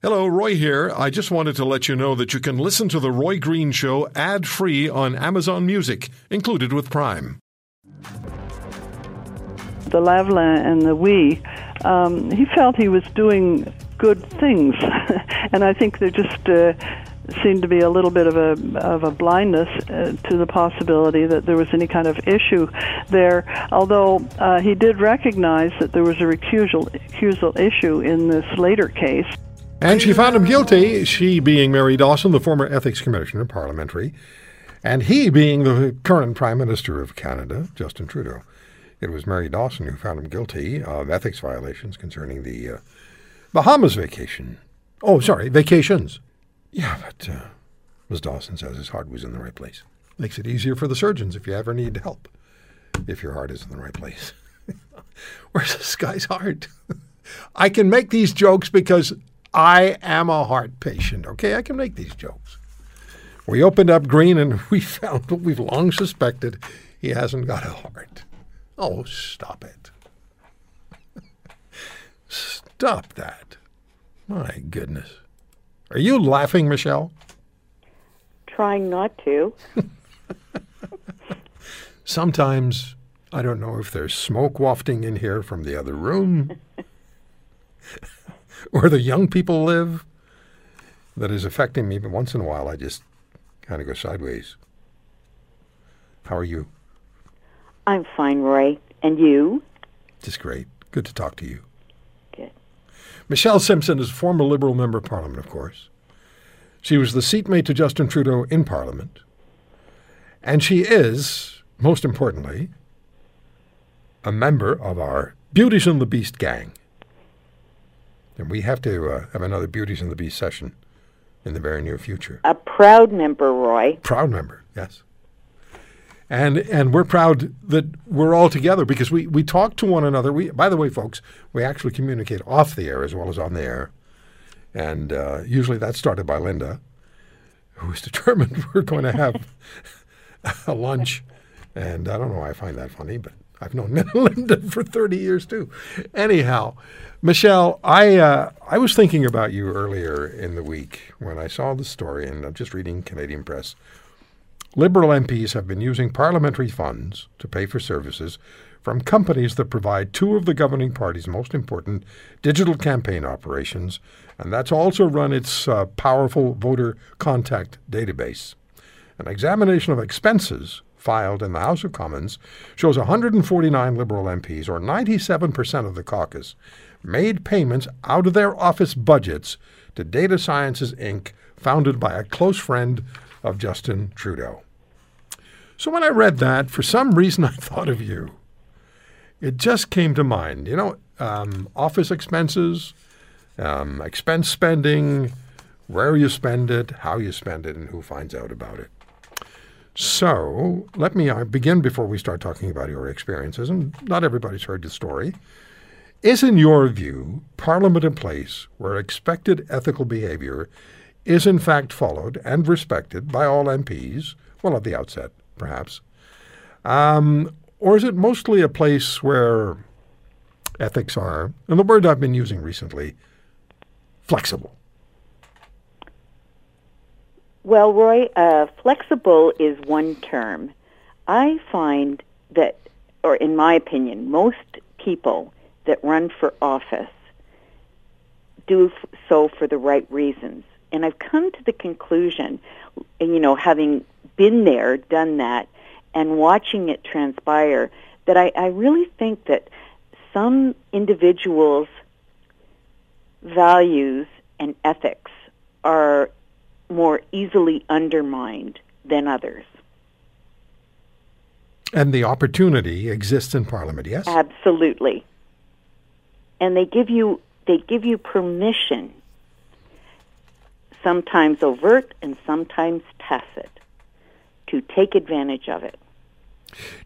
Hello, Roy here. I just wanted to let you know that you can listen to The Roy Green Show ad free on Amazon Music, included with Prime. The Lavalin and the We, um, he felt he was doing good things. and I think there just uh, seemed to be a little bit of a, of a blindness uh, to the possibility that there was any kind of issue there. Although uh, he did recognize that there was a recusal, recusal issue in this later case. And she found him guilty, she being Mary Dawson, the former ethics commissioner, parliamentary, and he being the current Prime Minister of Canada, Justin Trudeau. It was Mary Dawson who found him guilty of ethics violations concerning the uh, Bahamas vacation. Oh, sorry, vacations. Yeah, but uh, Ms. Dawson says his heart was in the right place. Makes it easier for the surgeons if you ever need help, if your heart is in the right place. Where's this guy's heart? I can make these jokes because I am a heart patient, okay? I can make these jokes. We opened up Green and we found what we've long suspected he hasn't got a heart. Oh, stop it. stop that. My goodness. Are you laughing, Michelle? Trying not to. Sometimes I don't know if there's smoke wafting in here from the other room. where the young people live that is affecting me. But once in a while, I just kind of go sideways. How are you? I'm fine, Roy. And you? Just great. Good to talk to you. Good. Michelle Simson is a former Liberal Member of Parliament, of course. She was the seatmate to Justin Trudeau in Parliament. And she is, most importantly, a member of our Beauties and the Beast gang. And we have to uh, have another Beauties and the Beast session in the very near future. A proud member, Roy. Proud member, yes. And and we're proud that we're all together because we, we talk to one another. We by the way, folks, we actually communicate off the air as well as on the air. And uh, usually that's started by Linda, who is determined we're going to have a lunch. And I don't know why I find that funny, but I've known Linda for 30 years too. Anyhow, Michelle, I uh, I was thinking about you earlier in the week when I saw the story, and I'm just reading Canadian press. Liberal MPs have been using parliamentary funds to pay for services from companies that provide two of the governing party's most important digital campaign operations, and that's also run its uh, powerful voter contact database. An examination of expenses filed in the House of Commons shows 149 Liberal MPs, or 97% of the caucus, made payments out of their office budgets to Data Sciences Inc., founded by a close friend of Justin Trudeau. So when I read that, for some reason I thought of you. It just came to mind. You know, um, office expenses, um, expense spending, where you spend it, how you spend it, and who finds out about it. So let me uh, begin before we start talking about your experiences, and not everybody's heard the story. Is, in your view, Parliament a place where expected ethical behavior is in fact followed and respected by all MPs, well, at the outset, perhaps? Um, or is it mostly a place where ethics are, and the word I've been using recently, flexible? Well, Roy, uh, flexible is one term. I find that, or in my opinion, most people that run for office do so for the right reasons. And I've come to the conclusion, you know, having been there, done that, and watching it transpire, that I, I really think that some individuals' values and ethics are more easily undermined than others. And the opportunity exists in Parliament, yes? Absolutely and they give you they give you permission sometimes overt and sometimes tacit to take advantage of it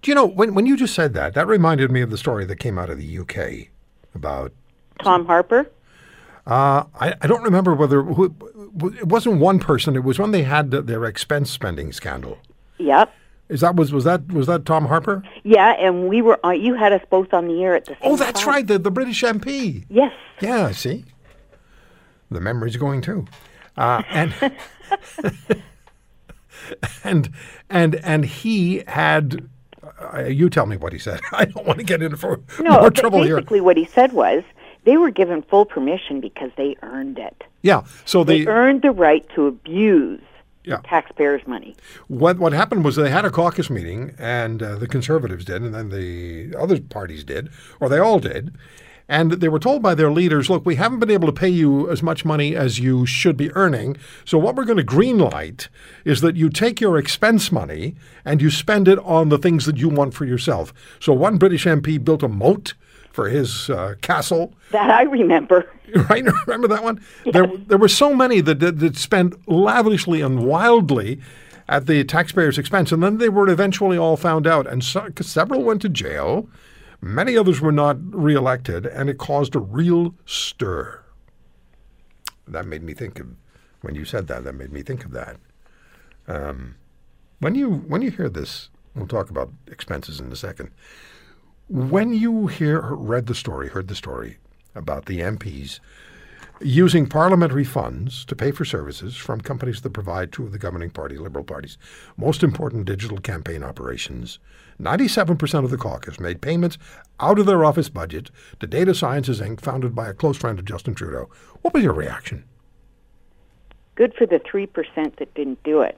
do you know when when you just said that that reminded me of the story that came out of the UK about Tom Harper uh, I, I don't remember whether who, it wasn't one person. It was when they had their expense spending scandal. Yep. Is that was was that was that Tom Harper? Yeah, and we were. Uh, you had us both on the air at the same time. Oh, that's time. right. The the British MP. Yes. Yeah. See. The memory's going too. Uh, and and and and he had. Uh, you tell me what he said. I don't want to get into for No, more trouble here. basically what he said was they were given full permission because they earned it. Yeah. So They the earned the right to abuse Yeah. taxpayers' money. what what happened was they had a caucus meeting, and uh, the conservatives did, and then the other parties did, or they all did, and they were told by their leaders, "Look, we haven't been able to pay you as much money as you should be earning. So what we're going to greenlight is that you take your expense money and you spend it on the things that you want for yourself." So one British MP built a moat for his uh, castle. That I remember. right? Remember that one? There, there were so many that, that, that spent lavishly and wildly at the taxpayers' expense, and then they were eventually all found out, and so, 'cause several went to jail. Many others were not reelected, and it caused a real stir. That made me think of when you said that. That made me think of that. Um, when you when you hear this, we'll talk about expenses in a second. When you hear read the story, heard the story about the MPs using parliamentary funds to pay for services from companies that provide two of the governing party, Liberal Party's most important digital campaign operations. 97% of the caucus made payments out of their office budget to Data Sciences Inc., founded by a close friend of Justin Trudeau. What was your reaction? Good for the 3% that didn't do it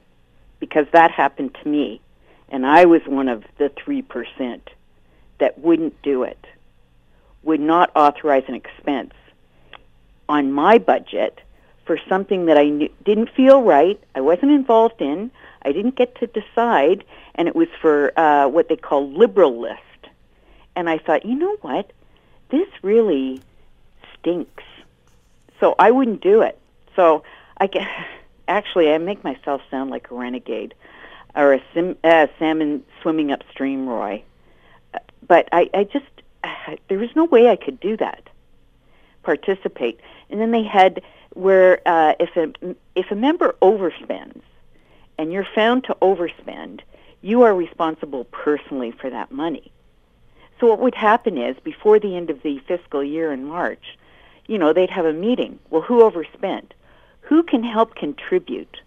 because that happened to me. And I was one of the 3% that wouldn't do it, would not authorize an expense on my budget for something that I knew, didn't feel right, I wasn't involved in, I didn't get to decide, and it was for uh, what they call Liberalist. And I thought, you know what? This really stinks. So I wouldn't do it. So I can, actually I make myself sound like a renegade or a sim, uh, salmon swimming upstream, Roy. But I, I just there was no way I could do that. Participate, and then they had where uh, if a if a member overspends, and you're found to overspend, you are responsible personally for that money. So what would happen is before the end of the fiscal year in March, you know, they'd have a meeting. Well, who overspent? Who can help contribute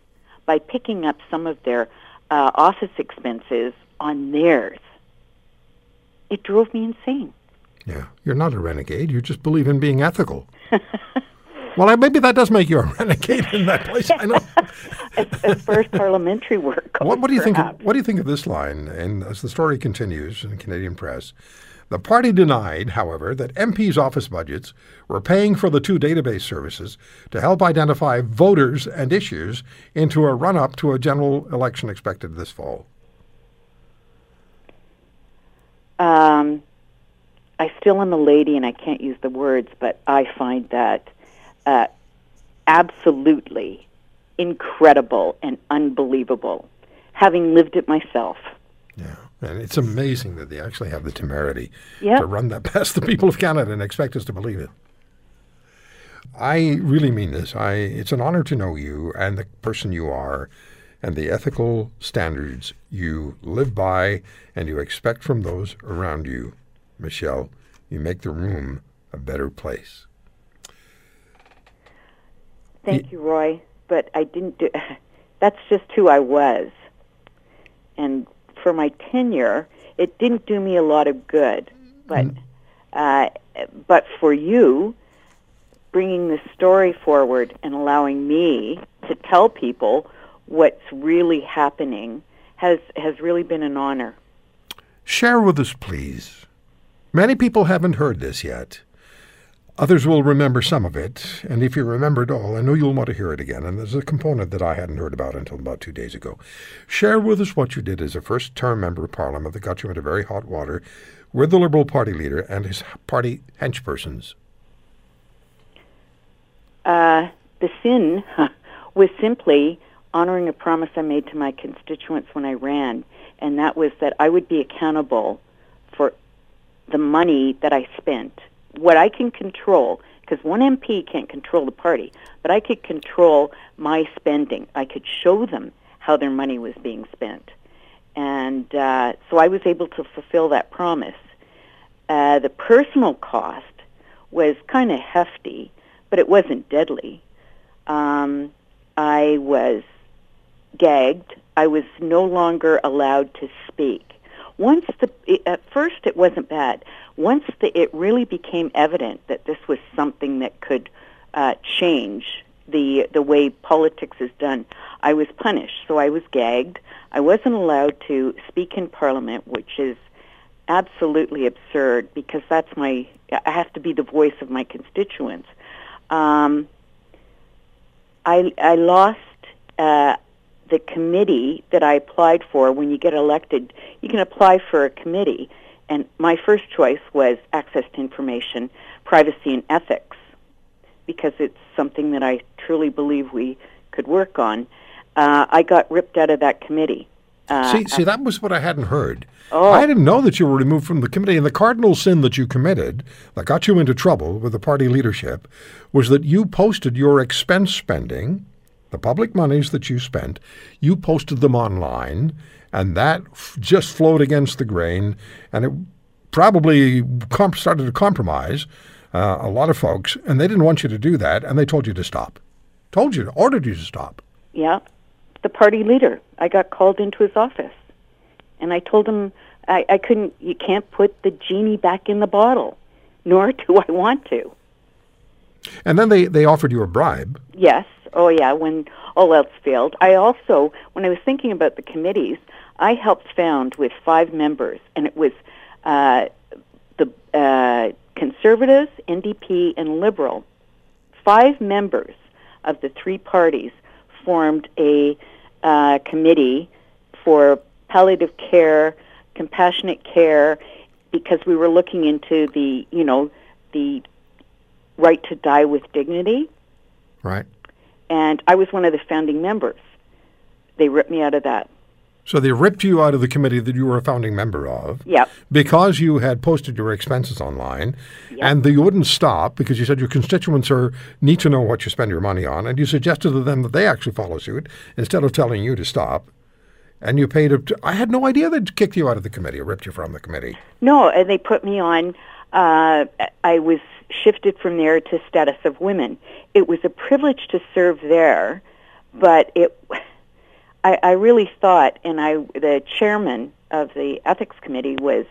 by picking up some of their uh, office expenses on theirs? It drove me insane. Yeah, you're not a renegade. You just believe in being ethical. well, I, maybe that does make you a renegade in that place. I know. as, as far as parliamentary work What, what do you think? Of, what do you think of this line? And as the story continues in the Canadian press, the party denied, however, that MPs' office budgets were paying for the two database services to help identify voters and issues into a run-up to a general election expected this fall. Um, I still am a lady, and I can't use the words, but I find that uh, absolutely incredible and unbelievable, having lived it myself. Yeah, and it's amazing that they actually have the temerity Yep. to run that past the people of Canada and expect us to believe it. I really mean this. I it's an honor to know you and the person you are and the ethical standards you live by and you expect from those around you. Michelle, you make the room a better place. Thank you, Roy. But I didn't do. That's just who I was, and for my tenure, it didn't do me a lot of good. But, uh, but for you, bringing the story forward and allowing me to tell people what's really happening has has really been an honor. Share with us, please. Many people haven't heard this yet. Others will remember some of it, and if you remember it all, I know you'll want to hear it again. And there's a component that I hadn't heard about until about two days ago. Share with us what you did as a first term member of Parliament that got you into very hot water with the Liberal Party leader and his party henchpersons. Uh, the sin was simply honoring a promise I made to my constituents when I ran, and that was that I would be accountable for the money that I spent. What I can control, because one MP can't control the party, but I could control my spending. I could show them how their money was being spent. And uh, so I was able to fulfill that promise. Uh, the personal cost was kind of hefty, but it wasn't deadly. Um, I was gagged. I was no longer allowed to speak. Once the at first it wasn't bad. Once the, it really became evident that this was something that could uh, change the the way politics is done, I was punished. So I was gagged. I wasn't allowed to speak in Parliament, which is absolutely absurd because that's my I have to be the voice of my constituents. Um, I I lost uh, the committee that I applied for. When you get elected, you can apply for a committee, and my first choice was access to information, privacy, and ethics, because it's something that I truly believe we could work on. Uh, I got ripped out of that committee. Uh, see, see, that was what I hadn't heard. Oh. I didn't know that you were removed from the committee. And the cardinal sin that you committed, that got you into trouble with the party leadership, was that you posted your expense spending, the public monies that you spent, you posted them online, and that f- just flowed against the grain, and it probably comp- started to compromise uh, a lot of folks, and they didn't want you to do that, and they told you to stop. Told you, ordered you to stop. Yeah, the party leader. I got called into his office, and I told him I, I couldn't. You can't put the genie back in the bottle, nor do I want to. And then they, they offered you a bribe. Yes. Oh, yeah. When all else failed, I also, when I was thinking about the committees, I helped found with five members, and it was uh, the uh, Conservatives, NDP, and Liberal. Five members of the three parties formed a uh, committee for palliative care, compassionate care, because we were looking into the, you know, the right to die with dignity Right. And I was one of the founding members. They ripped me out of that. So they ripped you out of the committee that you were a founding member of Yep. because you had posted your expenses online and they wouldn't stop because you said your constituents are need to know what you spend your money on and you suggested to them that they actually follow suit instead of telling you to stop. And you paid to, I had no idea they'd kicked you out of the committee or ripped you from the committee. No, and they put me on. Uh, I was shifted from there to status of women. It was a privilege to serve there, but it. I, I really thought, and I the chairman of the ethics committee was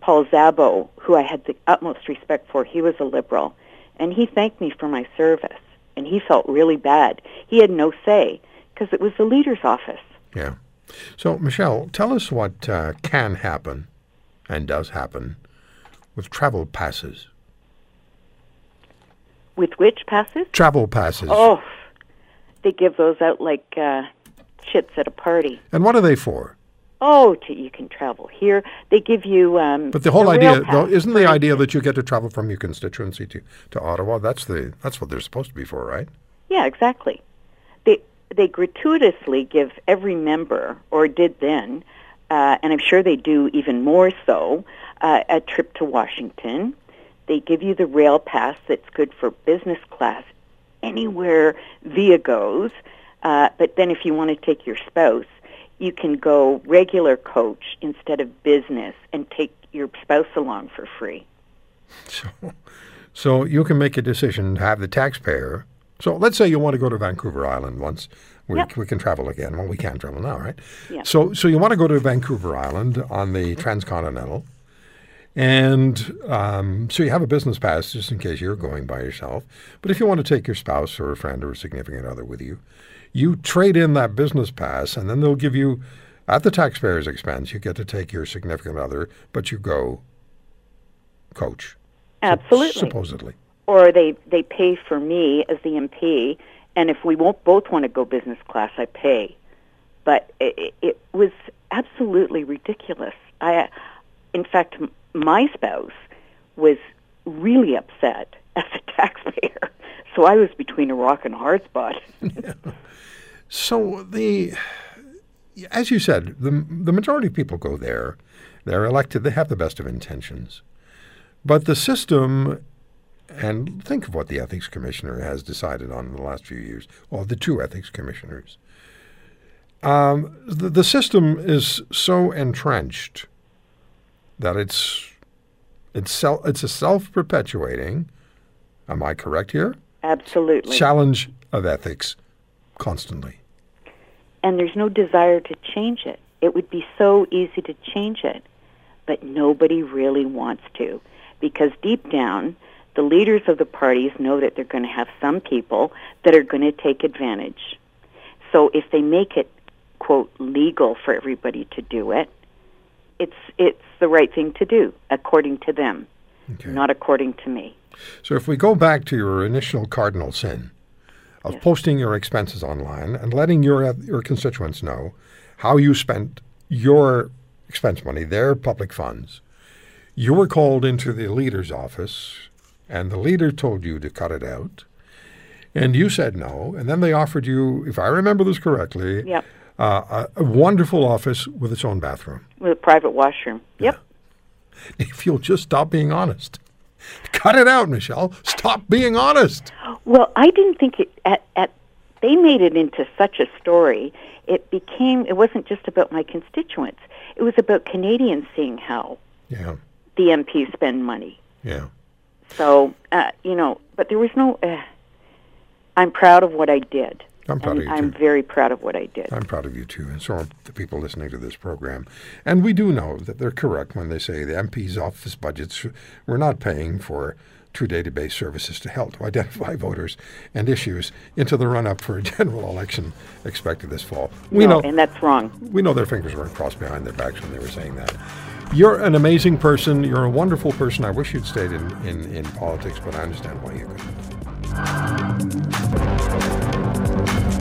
Paul Szabo, who I had the utmost respect for. He was a liberal, and he thanked me for my service, and he felt really bad. He had no say because it was the leader's office. Yeah. So, Michelle, tell us what uh, can happen and does happen with travel passes. With which passes? Travel passes. Oh, they give those out like uh, chits at a party. And what are they for? Oh, to, you can travel here. They give you. Um, But the whole idea, though, isn't the idea that you get to travel from your constituency to, to Ottawa? That's the that's what they're supposed to be for, right? Yeah, exactly. They they gratuitously give every member, or did then, uh, and I'm sure they do even more so, uh, a trip to Washington. They give you the rail pass that's good for business class anywhere VIA goes. Uh, but then if you want to take your spouse, you can go regular coach instead of business and take your spouse along for free. So, so you can make a decision to have the taxpayer. So let's say you want to go to Vancouver Island once. We, Yep. we can travel again. Well, we can travel now, right? Yeah. So, so you want to go to Vancouver Island on the transcontinental, and um, so you have a business pass just in case you're going by yourself. But if you want to take your spouse or a friend or a significant other with you, you trade in that business pass, and then they'll give you, at the taxpayer's expense, you get to take your significant other, but you go coach. Absolutely. Supposedly. or they they pay for me as the MP, and if we won't both want to go business class, I pay. But it, it was absolutely ridiculous. I, in fact, my spouse was really upset as a taxpayer, so I was between a rock and a hard spot. So the, as you said, the the majority of people go there. They're elected. They have the best of intentions, but the system, and think of what the ethics commissioner has decided on in the last few years. Well, the two ethics commissioners. Um, the, the system is so entrenched that it's it's self, it's a self perpetuating. Am I correct here? Absolutely. challenge of ethics constantly. and there's no desire to change it. It would be so easy to change it, but nobody really wants to because deep down, the leaders of the parties know that they're going to have some people that are going to take advantage. So if they make it quote legal for everybody to do it, it's it's the right thing to do according to them, Okay. not according to me. So if we go back to your initial cardinal sin of posting your expenses online and letting your your constituents know how you spent your expense money, their public funds, you were called into the leader's office and the leader told you to cut it out. And you said no, and then they offered you, if I remember this correctly, Yep. Uh, a, a wonderful office with its own bathroom. With a private washroom. Yep. If you'll just stop being honest. Cut it out, Michelle. Stop being honest. Well, I didn't think it at, at they made it into such a story. It became it wasn't just about my constituents. It was about Canadians seeing how Yeah, the MPs spend money. yeah. So, uh, you know, but there was no uh, I'm proud of what I did. I'm proud and of you I'm too. very proud of what I did. I'm proud of you too, and so are the people listening to this program. And we do know that they're correct when they say the MP's office budgets were not paying for true database services to help to identify voters and issues into the run-up for a general election expected this fall. We no, know and that's wrong. we know their fingers weren't crossed behind their backs when they were saying that. You're an amazing person. You're a wonderful person. I wish you'd stayed in, in, in politics, but I understand why you couldn't.